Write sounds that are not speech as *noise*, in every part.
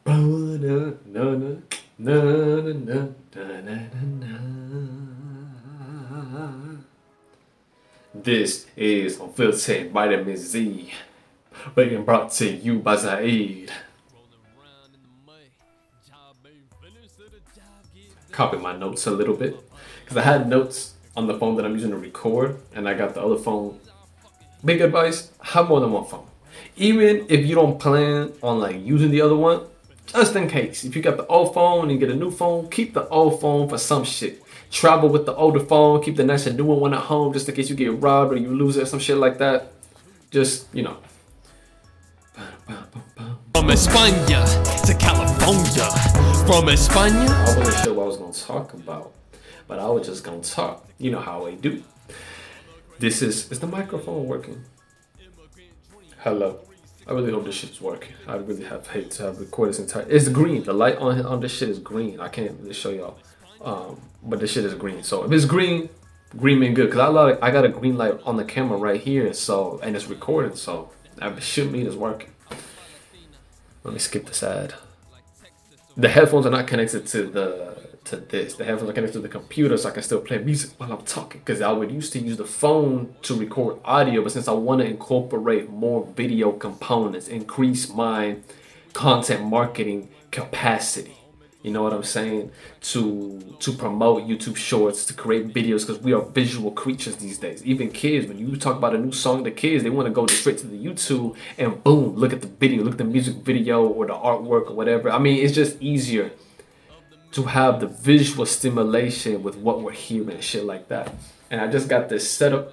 *laughs* This is Unfiltered Vitamin Z, being brought to you by Zieed. Copy my notes a little bit because I had notes on the phone that I'm using to record, and I got the other phone. Big advice: have more than one phone. Even if you don't plan on like using the other one, just in case. If you got the old phone and you get a new phone, keep the old phone for some shit. Travel with the older phone, keep the nice and newer one at home just in case you get robbed or you lose it or some shit like that. Just, you know. From España to California. From España. I wasn't sure what I was gonna talk about, but I was just gonna talk. You know how I do. This is is the microphone working? Hello. I really hope this shit's working. I really have hate to have recorded this entire. It's green. The light on on this shit is green. I can't really show y'all, um, but this shit is green. So if it's green, green mean good. Cause I love, I got a green light on the camera right here. So and it's recording. So that should mean it's working. Let me skip this ad. The headphones are not connected to the to this. The headphones are connected to the computer, so I can still play music while I'm talking. Because I would used to use the phone to record audio, but since I want to incorporate more video components, increase my content marketing capacity. You know what I'm saying? To to promote YouTube Shorts, to create videos, because we are visual creatures these days. Even kids, when you talk about a new song to kids, they want to go straight to the YouTube and boom, look at the video, look at the music video or the artwork or whatever. I mean, it's just easier to have the visual stimulation with what we're hearing and shit like that. And I just got this setup.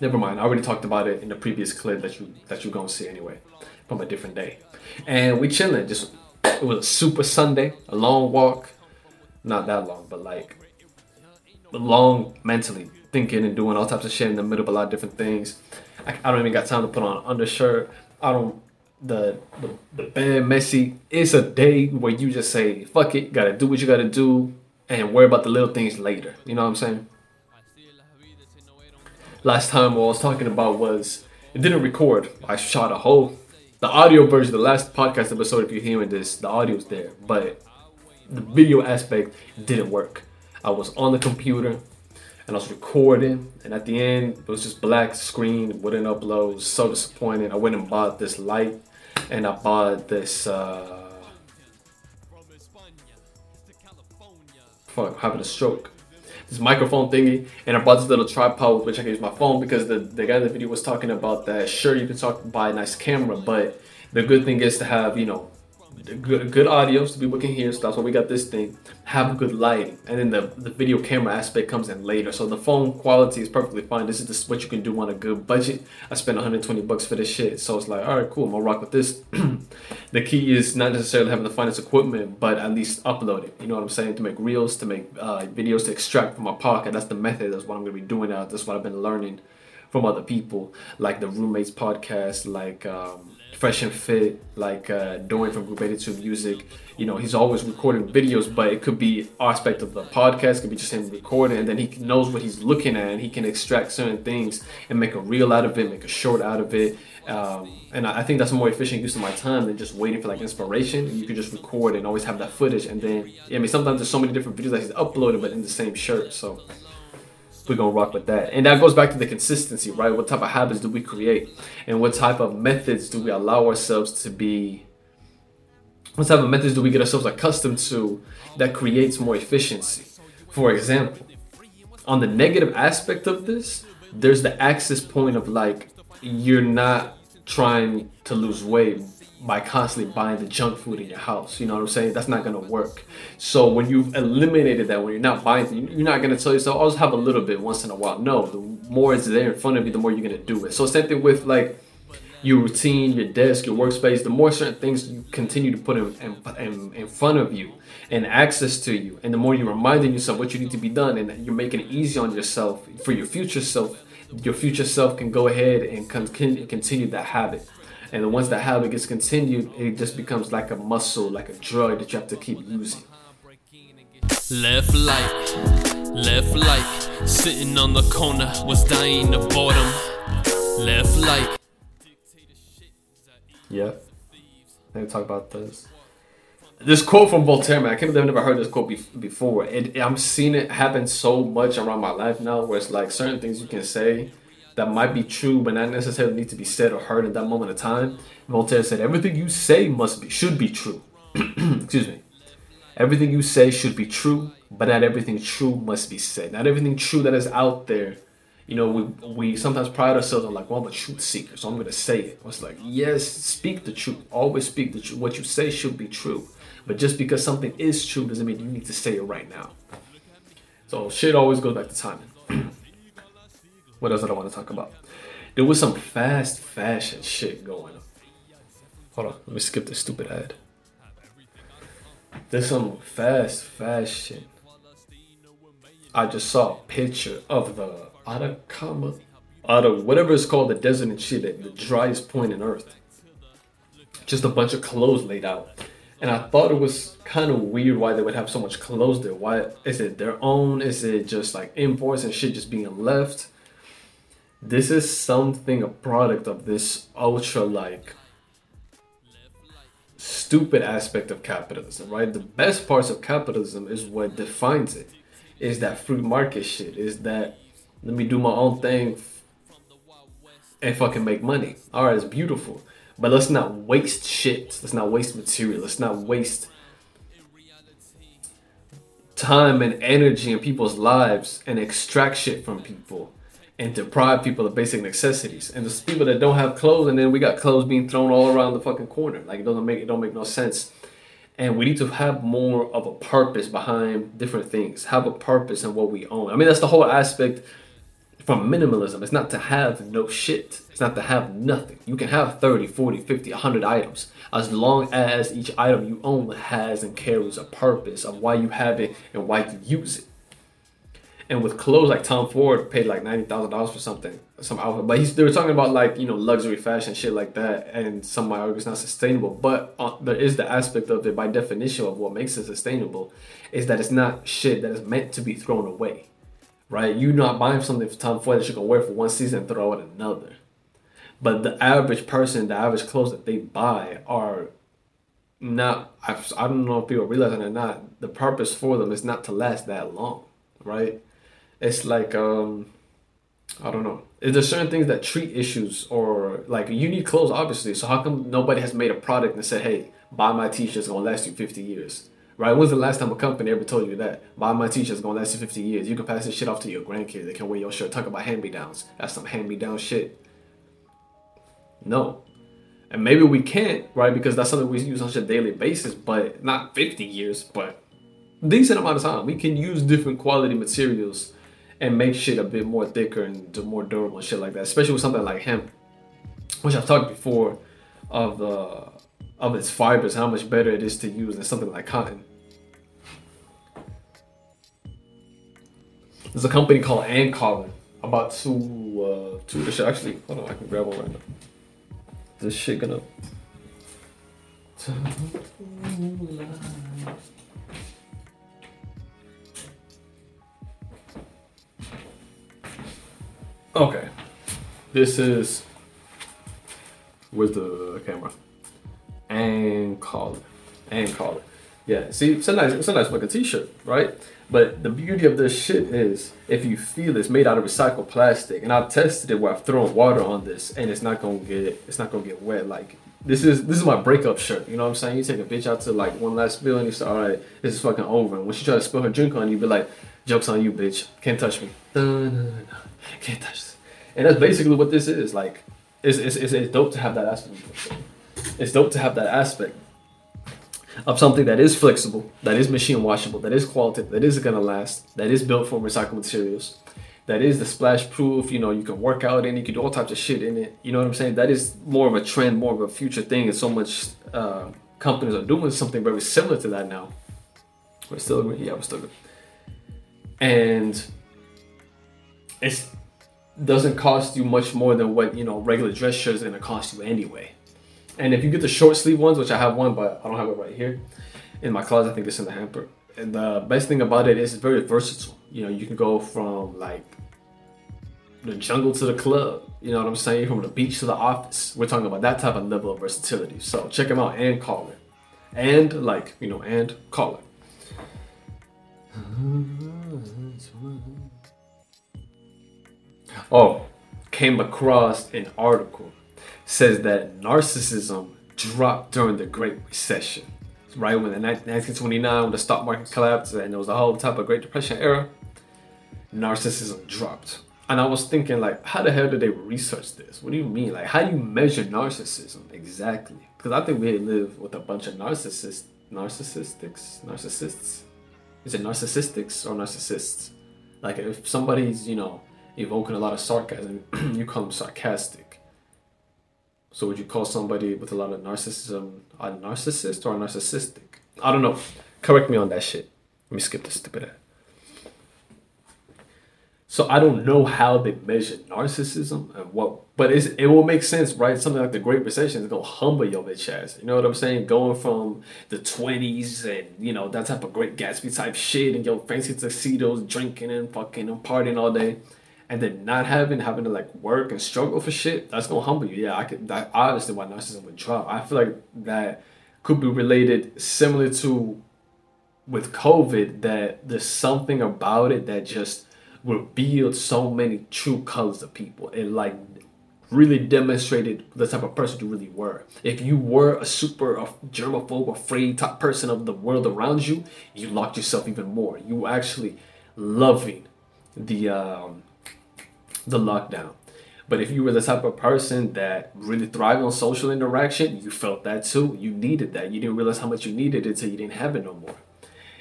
Never mind, I already talked about it in the previous clip that you that you're gonna see anyway from a different day. And we chilling, just it was a super Sunday, a long walk. Not that long, but like long mentally thinking and doing all types of shit in the middle of a lot of different things. I, I don't even got time to put on an undershirt. I don't the the, the band Messi. It's a day where you just say, fuck it, gotta do what you gotta do and worry about the little things later. You know what I'm saying? Last time what I was talking about was it didn't record. I shot a whole the audio version, the last podcast episode, if you're hearing this, the audio's there, but the video aspect didn't work. I was on the computer and I was recording, and at the end, it was just black screen, wouldn't upload. So disappointed. I went and bought this light, and I bought this. Uh, fuck, I'm having a stroke. This microphone thingy, and I bought this little tripod with which I can use my phone because the, the guy in the video was talking about that. Sure, you can talk buy a nice camera, but the good thing is to have you know good, good audio so people can hear stuff. So we got this thing, have good lighting, and then the, the video camera aspect comes in later. So the phone quality is perfectly fine. This is just what you can do on a good budget. I spent 120 bucks for this shit, so it's like, all right, cool, I'm gonna rock with this. *clears throat* the key is not necessarily having the finest equipment, but at least upload it. You know what I'm saying? To make reels, to make uh, videos, to extract from my pocket. That's the method. That's what I'm gonna be doing now. That's what I've been learning from other people, like the roommates podcast, like. Um, fresh and fit, like uh, Dorian from Group 82 Music. You know, he's always recording videos, but it could be aspect of the podcast, could be just him recording, and then he knows what he's looking at, and he can extract certain things and make a reel out of it, make a short out of it. Um, and I think that's a more efficient use of my time than just waiting for like inspiration. You could just record and always have that footage, and then I mean sometimes there's so many different videos that he's uploaded, but in the same shirt. So we're gonna rock with that. And that goes back to the consistency, right? What type of habits do we create? And what type of methods do we allow ourselves to be? What type of methods do we get ourselves accustomed to that creates more efficiency? For example, on the negative aspect of this, there's the access point of like you're not trying to lose weight by constantly buying the junk food in your house. You know what I'm saying? That's not gonna work. So when you've eliminated that, when you're not buying, you're not gonna tell yourself, oh, "I'll just have a little bit once in a while." No, the more it's there in front of you, the more you're gonna do it. So same thing with like your routine, your desk, your workspace. The more certain things you continue to put in, in, in front of you and access to you, and the more you're reminding yourself what you need to be done, and you're making it easy on yourself for your future self. Your future self can go ahead and continue that habit. And then once that habit gets continued, it just becomes like a muscle, like a drug that you have to keep using. Left light, left light, sitting on the corner, was dying of boredom. Left light. Yeah. Let me talk about this. this quote from Voltaire, man, I can't believe I've never heard this quote be- before. It, I'm seeing it happen so much around my life now, where it's like certain things you can say that might be true, but not necessarily need to be said or heard at that moment of time. Voltaire said, "Everything you say must be should be true." *clears throat* Excuse me. Everything you say should be true, but not everything true must be said. Not everything true that is out there. You know, we we sometimes pride ourselves on like, well, I'm a truth seeker, so I'm gonna say it. It's like, yes, speak the truth. Always speak the truth. What you say should be true. But just because something is true doesn't mean you need to say it right now. So shit always goes back to timing. *clears throat* what else did I want to talk about? There was some fast fashion shit going on. Hold on, let me skip this stupid ad. There's some fast fashion. I just saw a picture of the Atacama, out of whatever it's called, the desert and shit, the driest point in Earth. Just a bunch of clothes laid out and I thought it was kind of weird why they would have so much clothes there. Why is it their own? Is it just like imports and shit just being left? This is something a product of this ultra like stupid aspect of capitalism, right? The best parts of capitalism is what defines it. Is that free market shit? Is that let me do my own thing and fucking make money? All right, it's beautiful. But let's not waste shit. Let's not waste material. Let's not waste time and energy in people's lives and extract shit from people and deprive people of basic necessities. And there's people that don't have clothes, and then we got clothes being thrown all around the fucking corner. Like it doesn't make it don't make no sense. And we need to have more of a purpose behind different things. Have a purpose in what we own. I mean, that's the whole aspect from minimalism. It's not to have no shit. It's not to have nothing. You can have 30, 40, 50, 100 items as long as each item you own has and carries a purpose of why you have it and why you use it. And with clothes like Tom Ford paid like ninety thousand dollars for something, some outfit. But he's, they were talking about like you know luxury fashion shit like that, and some might argue it's not sustainable. But uh, there is the aspect of it by definition of what makes it sustainable, is that it's not shit that is meant to be thrown away right? You're not buying something for Tom Ford that you can wear for one season and throw out another. But the average person, the average clothes that they buy are not, I, I don't know if people realize it or not, the purpose for them is not to last that long, right? It's like, um, I don't know. There's certain things that treat issues or like you need clothes, obviously. So how come nobody has made a product and said, hey, buy my t-shirts gonna last you 50 years? Right? When's the last time a company ever told you that? Buy my t-shirt's gonna last you 50 years. You can pass this shit off to your grandkids. They can wear your shirt. Talk about hand-me-downs. That's some hand-me-down shit. No. And maybe we can't, right? Because that's something we use on a daily basis, but not 50 years, but decent amount of time. We can use different quality materials and make shit a bit more thicker and do more durable and shit like that. Especially with something like hemp, which I've talked before of the of its fibers, how much better it is to use than something like cotton. There's a company called Ancolin about to uh to this actually hold on I can grab one right now. This shit gonna Okay. This is with the camera and call it and call it. Yeah, see, sometimes a it's a nice looking T-shirt, right? But the beauty of this shit is, if you feel it's made out of recycled plastic, and I've tested it where I've thrown water on this, and it's not gonna get, it's not gonna get wet. Like this is this is my breakup shirt. You know what I'm saying? You take a bitch out to like one last spill, and you say, all right, this is fucking over. And when she try to spill her drink on you, be like, jokes on you, bitch. Can't touch me. Can't touch this. And that's basically what this is. Like, it's it's, it's, it's dope to have that aspect. It's dope to have that aspect of something that is flexible, that is machine washable, that is quality, that is gonna last, that is built from recycled materials, that is the splash proof. You know, you can work out in it, you can do all types of shit in it. You know what I'm saying? That is more of a trend, more of a future thing, and so much uh, companies are doing something very similar to that now. We're still, yeah, we're still good. And it doesn't cost you much more than what you know regular dress shirts are gonna cost you anyway. And if you get the short sleeve ones, which I have one, but I don't have it right here in my closet, I think it's in the hamper. And the best thing about it is it's very versatile. You know, you can go from like the jungle to the club. You know what I'm saying? From the beach to the office. We're talking about that type of level of versatility. So check them out and call it. And like, you know, and call it. *laughs* Oh, came across an article says that narcissism dropped during the Great Recession. Right when the 1929 when the stock market collapsed and there was a whole type of Great Depression era, narcissism dropped. And I was thinking like, how the hell did they research this? What do you mean? Like, how do you measure narcissism exactly? Because I think we live with a bunch of narcissists, narcissistics, narcissists. Is it narcissistics or narcissists? Like if somebody's, you know, evoking a lot of sarcasm, *clears throat* you call them sarcastic. So would you call somebody with a lot of narcissism a narcissist or a narcissistic? I don't know. Correct me on that shit. Let me skip this stupid ad. So I don't know how they measure narcissism and what, but it will make sense, right? Something like the Great Recession is gonna humble your bitch ass. You know what I'm saying? Going from the 20s and you know that type of Great Gatsby type shit and your fancy tuxedos, drinking and fucking and partying all day, and then not having having to like work and struggle for shit. That's gonna humble you. Yeah, I could. That obviously why narcissism would drop. I feel like that could be related similar to with COVID that there's something about it that just revealed so many true colors of people. and like really demonstrated the type of person you really were. If you were a super a germaphobe, afraid type person of the world around you, you locked yourself even more. You were actually loving the um, the lockdown. But if you were the type of person that really thrived on social interaction, you felt that too. You needed that. You didn't realize how much you needed it until you didn't have it no more.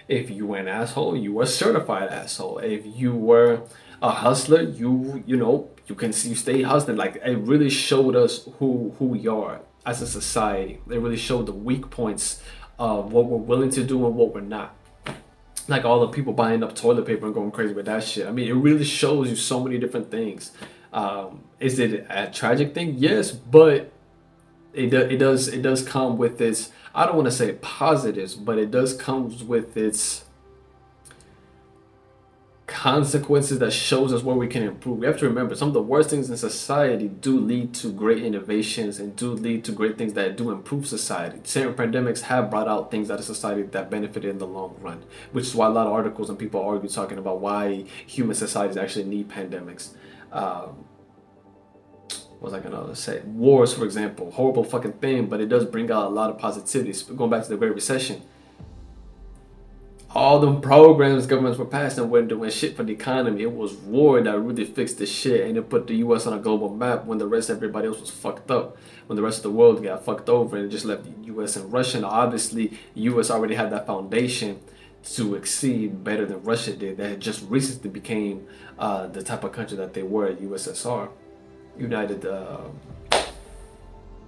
If you were an asshole, you were a certified asshole. If you were a hustler, you you know you can see you stay hustling. Like it really showed us who who we are as a society. It really showed the weak points of what we're willing to do and what we're not. Like all the people buying up toilet paper and going crazy with that shit. I mean, it really shows you so many different things. Um, is it a tragic thing? Yes, but it, do, it does it does come with its I don't want to say positives, but it does comes with its consequences that shows us where we can improve. We have to remember some of the worst things in society do lead to great innovations and do lead to great things that do improve society. Certain pandemics have brought out things out of society that benefited in the long run, which is why a lot of articles and people argue talking about why human societies actually need pandemics. Um, what was I gonna say? Wars, for example, horrible fucking thing, but it does bring out a lot of positivity. Going back to the Great Recession, all the programs governments were passing weren't doing shit for the economy. It was war that really fixed the shit and it put the U.S. on a global map when the rest of everybody else was fucked up. When the rest of the world got fucked over and just left the U.S. and Russia. Now, obviously, U.S. already had that foundation to exceed better than Russia did. That just recently became uh, the type of country that they were USSR. United uh,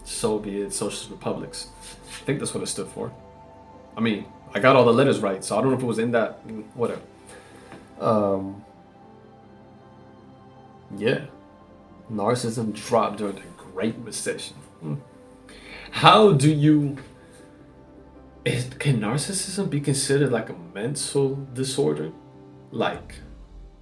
Soviet Socialist Republics. I think that's what it stood for. I mean, I got all the letters right, so I don't know if it was in that. Whatever. Um, yeah. Narcissism dropped during the Great Recession. Hmm. How do you. Is, can narcissism be considered like a mental disorder? Like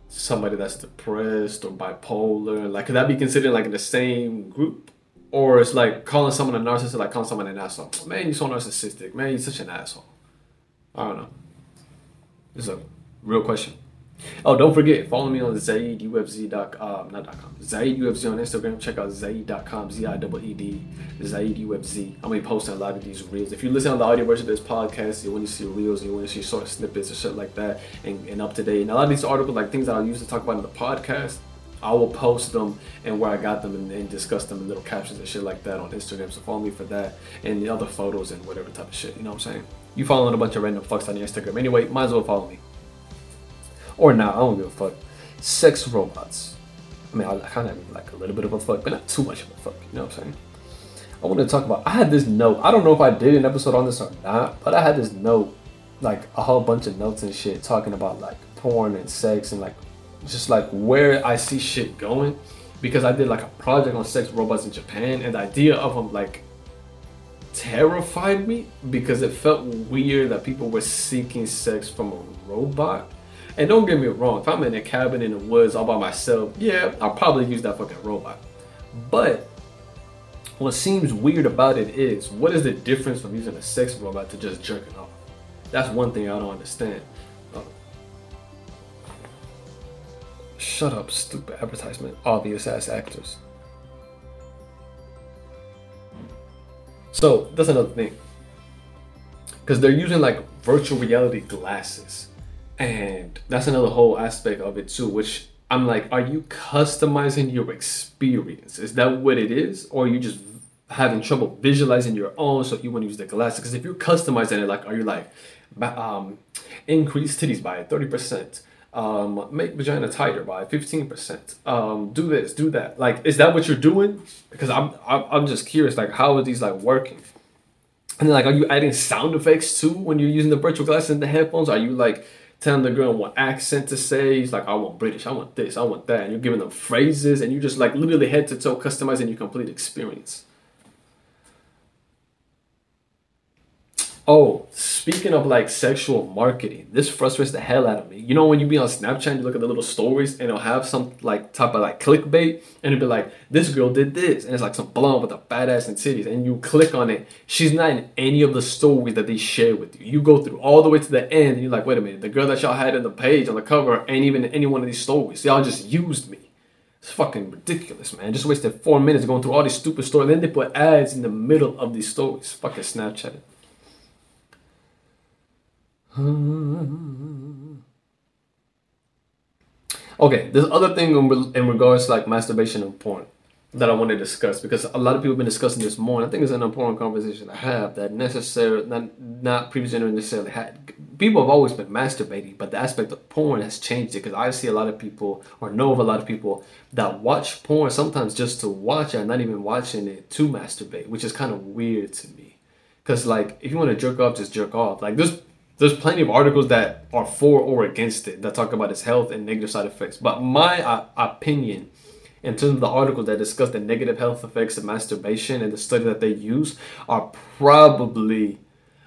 somebody that's depressed or bipolar? Like, could that be considered like in the same group? Or it's like calling someone a narcissist, like calling someone an asshole. Man, you're so narcissistic. Man, you're such an asshole. I don't know. It's a real question. Oh, don't forget, follow me on ZieedUFZ.com, um, not .com, ZieedUFZ on Instagram. Check out Zieed.com, Z-I-E-E-D, ZieedUFZ. I'm going to be posting a lot of these reels. If you listen on the audio version of this podcast, you want to see reels, you want to see sort of snippets or shit like that, and, and up to date. And a lot of these articles, like things that I used to talk about in the podcast, I will post them and where I got them and, and, discuss them in little captions and shit like that on Instagram. So follow me for that and the other photos and whatever type of shit. You know what I'm saying? You following a bunch of random fucks on your Instagram. Anyway, might as well follow me. Or not, I don't give a fuck. Sex robots. I mean, I kind of like a little bit of a fuck, but not too much of a fuck. You know what I'm saying? I want to talk about. I had this note. I don't know if I did an episode on this or not, but I had this note, like a whole bunch of notes and shit, talking about like porn and sex and like just like where I see shit going. Because I did like a project on sex robots in Japan, and the idea of them like terrified me because it felt weird that people were seeking sex from a robot and don't get me wrong, if I'm in a cabin in the woods all by myself, yeah, I'll probably use that fucking robot. But what seems weird about it is what is the difference from using a sex robot to just jerking off? That's one thing I don't understand. Uh, shut up, stupid advertisement. Obvious ass actors. So that's another thing. Because they're using like virtual reality glasses. And that's another whole aspect of it too, which I'm like, are you customizing your experience? Is that what it is? Or are you just having trouble visualizing your own so you want to use the glasses? Because if you're customizing it, like, are you like, um, increase titties by 30%? Um, make vagina tighter by 15%. Um, do this, do that. Like, is that what you're doing? Because I'm, I'm, I'm just curious, like, how are these like working? And then, like, are you adding sound effects too when you're using the virtual glasses and the headphones? Are you like telling the girl what accent to say. He's like, I want British, I want this, I want that. And you're giving them phrases and you just like literally head to toe customizing your complete experience. Oh, speaking of like sexual marketing, this frustrates the hell out of me. You know when you be on Snapchat and you look at the little stories and it'll have some like type of like clickbait and it'll be like, this girl did this and it's like some blonde with a badass and titties and you click on it. She's not in any of the stories that they share with you. You go through all the way to the end and you're like, wait a minute, the girl that y'all had in the page on the cover ain't even in any one of these stories. Y'all just used me. It's fucking ridiculous, man. Just wasted four minutes going through all these stupid stories. Then they put ads in the middle of these stories. Fucking Snapchat. Okay, there's other thing in, in regards to like masturbation and porn that I want to discuss because a lot of people have been discussing this more. And I think it's an important conversation to have that necessarily not not previous generation necessarily had. People have always been masturbating, but the aspect of porn has changed it because I see a lot of people or know of a lot of people that watch porn sometimes just to watch it, not even watching it to masturbate, which is kind of weird to me. Because like if you want to jerk off, just jerk off. Like there's there's plenty of articles that are for or against it that talk about its health and negative side effects. But my uh, opinion, in terms of the articles that discuss the negative health effects of masturbation and the study that they use, are probably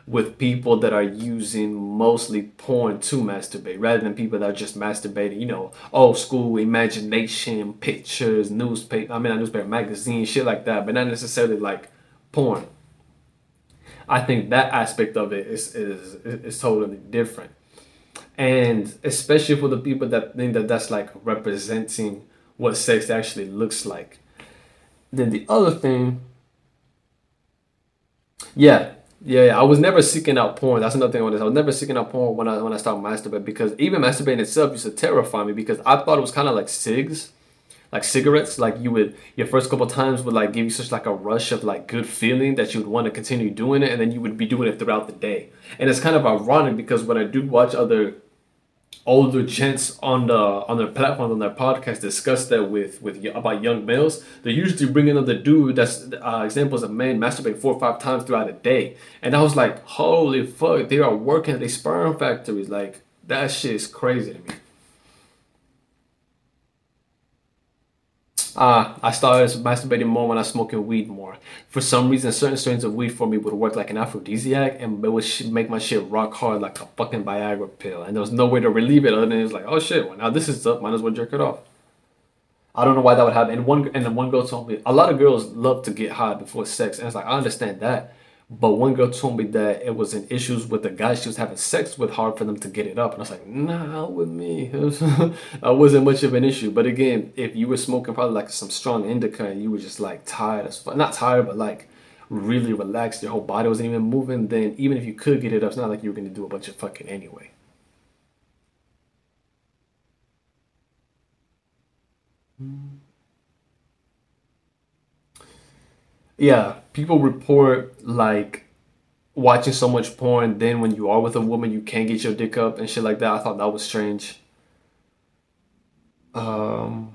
with people that are using mostly porn to masturbate rather than people that are just masturbating, you know, old school imagination, pictures, newspaper, I mean, a newspaper, magazine, shit like that, but not necessarily like porn. I think that aspect of it is is is totally different, and especially for the people that think that that's like representing what sex actually looks like. Then the other thing, yeah, yeah, yeah, I was never seeking out porn. That's another thing on this. I was never seeking out porn when I when I started masturbating because even masturbating itself used to terrify me because I thought it was kind of like cigs like cigarettes like you would your first couple times would like give you such like a rush of like good feeling that you would want to continue doing it and then you would be doing it throughout the day. And it's kind of ironic because when i do watch other older gents on the on their platform on their podcast discuss that with with about young males they're usually bringing up the dude that's uh, examples of men masturbate four or five times throughout a day. And i was like holy fuck they are working at these sperm factories like that shit is crazy to me Uh, I started masturbating more when I was smoking weed more. For some reason, certain strains of weed for me would work like an aphrodisiac and it would make my shit rock hard like a fucking Viagra pill. And there was no way to relieve it other than it was like, oh shit, well now this is up, might as well jerk it off. I don't know why that would happen. And one and then one girl told me a lot of girls love to get high before sex, and it's like I understand that. But one girl told me that it was an issues with the guy she was having sex with, hard for them to get it up. And I was like, nah, with me. *laughs* that wasn't much of an issue. But again, if you were smoking probably like some strong indica and you were just like tired as fuck, not tired, but like really relaxed, your whole body wasn't even moving, then even if you could get it up, it's not like you were going to do a bunch of fucking anyway. Hmm. Yeah, people report like watching so much porn. Then when you are with a woman, you can't get your dick up and shit like that. I thought that was strange. Um.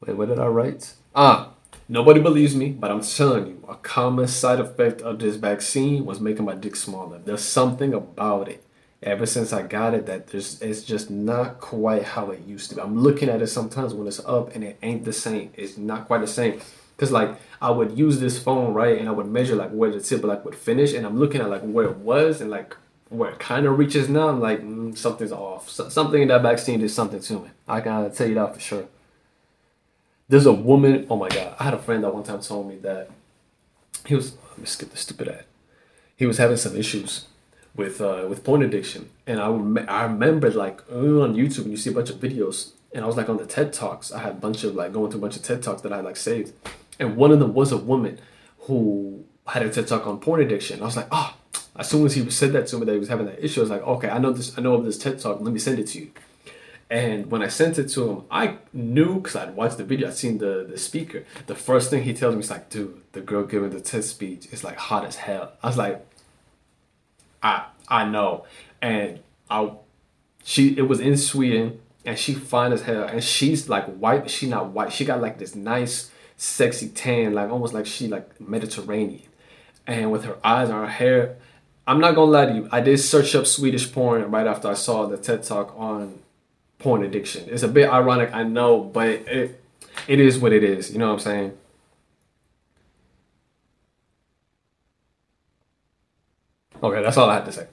Wait, what did I write? Ah, nobody believes me, but I'm telling you, a common side effect of this vaccine was making my dick smaller. There's something about it ever since I got it that there's it's just not quite how it used to be. I'm looking at it sometimes when it's up and it ain't the same. It's not quite the same. Cause like I would use this phone right and I would measure like where the tip like would finish and I'm looking at like where it was and like where it kind of reaches now, I'm like, mm, something's off. So, something in that vaccine did something to me. I can tell you that for sure. There's a woman, oh my God. I had a friend that one time told me that he was, let me skip the stupid ad. He was having some issues with uh, with porn addiction. And I, I remember like on YouTube and you see a bunch of videos and I was like on the TED Talks. I had a bunch of like going to a bunch of TED Talks that I like saved. And one of them was a woman who had a TED Talk on porn addiction. I was like, oh, as soon as he said that to me that he was having that issue, I was like, okay, I know this, I know of this TED Talk. Let me send it to you. And when I sent it to him, I knew because I'd watched the video, I'd seen the, the speaker. The first thing he tells me is like, dude, the girl giving the TED speech is like hot as hell. I was like, I I know. And I she it was in Sweden and she fine as hell. And she's like white, she not white. She got like this nice, sexy tan, like almost like she like Mediterranean. And with her eyes and her hair, I'm not gonna lie to you. I did search up Swedish porn right after I saw the TED talk on porn addiction. It's a bit ironic, I know, but it it is what it is. You know what I'm saying? Okay, that's all I had to say.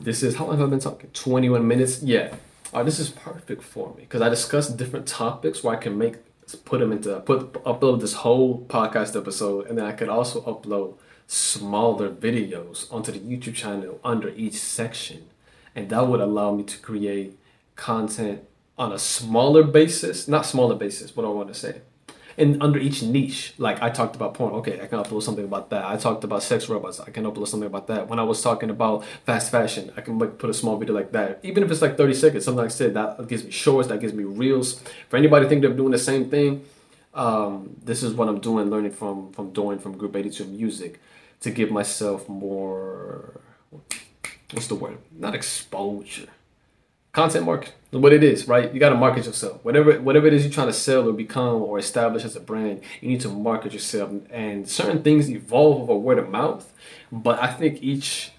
This is how long have I been talking? 21 minutes. Yeah. Uh, this is perfect for me because I discuss different topics where I can make put them into put upload this whole podcast episode, and then I could also upload smaller videos onto the YouTube channel under each section, and that would allow me to create content on a smaller basis, not smaller basis. What I want to say and under each niche, like I talked about porn, okay, I can upload something about that. I talked about sex robots, I can upload something about that. When I was talking about fast fashion, I can like put a small video like that. Even if it's like 30 seconds, something like I said, that gives me shorts, that gives me reels. For anybody think they're doing the same thing, um, this is what I'm doing, learning from from doing from Group 82 Music to give myself more what's the word? Not exposure content marketing what it is right? You got to market yourself. Whatever whatever it is you're trying to sell or become or establish as a brand you need to market yourself. And certain things evolve over word of mouth but i think each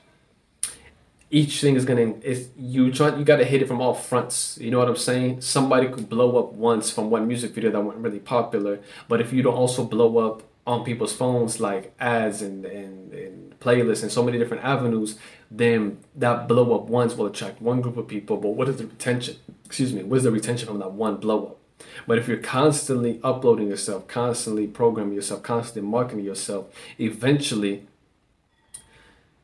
each thing is gonna is you try you got to hit it from all fronts. You know what i'm saying? Somebody could blow up once from one music video that went really popular but if you don't also blow up on people's phones like ads and, and, and playlists and so many different avenues, then that blow up once will attract one group of people. But what is the retention? Excuse me, what is the retention from that one blow up? But if you're constantly uploading yourself, constantly programming yourself, constantly marketing yourself, eventually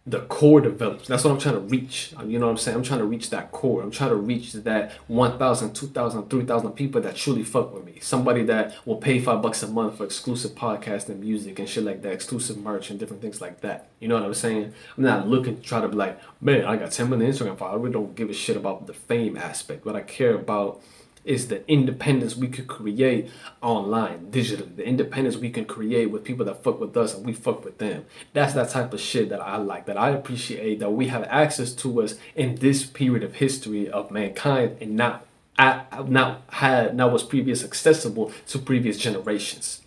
the core develops. That's what I'm trying to reach. You know what I'm saying? I'm trying to reach that core. I'm trying to reach that 1,000, 2,000, 3,000 people that truly fuck with me. Somebody that will pay five bucks a month for exclusive podcast and music and shit like that, exclusive merch and different things like that. You know what I'm saying? I'm not looking to try to be like, man, I got 10 million Instagram followers. I really don't give a shit about the fame aspect. What I care about is the independence we could create online, digitally. The independence we can create with people that fuck with us and we fuck with them. That's that type of shit that I like, that I appreciate, that we have access to us in this period of history of mankind and not not had not was previous accessible to previous generations.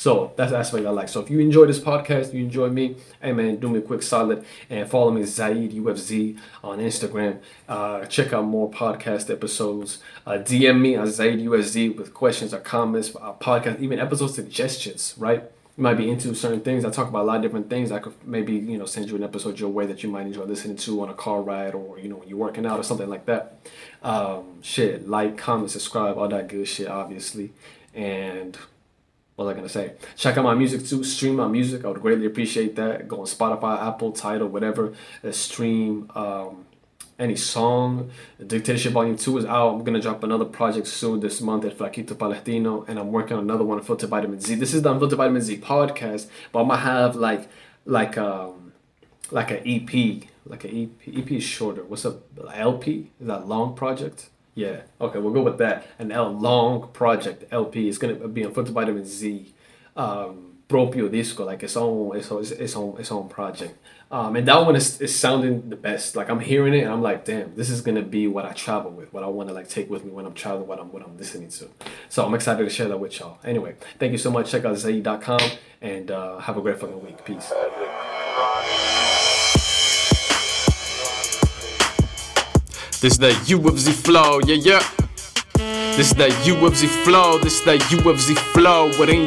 So that's the aspect I like. So if you enjoy this podcast, you enjoy me, hey man, do me a quick solid and follow me Zieed UFZ on Instagram. Uh, check out more podcast episodes. Uh, DM me on Zieed UFZ with questions or comments, uh, podcast, even episode suggestions, right? You might be into certain things. I talk about a lot of different things. I could maybe, you know, send you an episode your way that you might enjoy listening to on a car ride or, you know, when you're working out or something like that. Um, shit, like, comment, subscribe, all that good shit, obviously. And what was I gonna say? Check out my music too. Stream my music. I would greatly appreciate that. Go on Spotify, Apple, Tidal, whatever. Uh, stream um, any song. Dictatorship Volume 2 is out. I'm gonna drop another project soon this month at Flaquito Palestino, and I'm working on another one, Filter Vitamin Z. This is the Filter Vitamin Z podcast, but I'm gonna have like like um like an EP. Like an EP. EP is shorter. What's up? LP? Is that long project? Yeah. Okay, we'll go with that. An L long project LP is gonna be on Filter Vitamin Z, um, proprio disco, like its own its own its own its own project. Um, and that one is, is sounding the best. Like I'm hearing it and I'm like, damn, this is gonna be what I travel with, what I want to like take with me when I'm traveling, what I'm what I'm listening to. So I'm excited to share that with y'all. Anyway, thank you so much. Check out Zieed.com and uh, have a great fucking week. Peace. This is the UFC flow, yeah, yeah. This is the UFC flow, this is the UFC flow. What ain't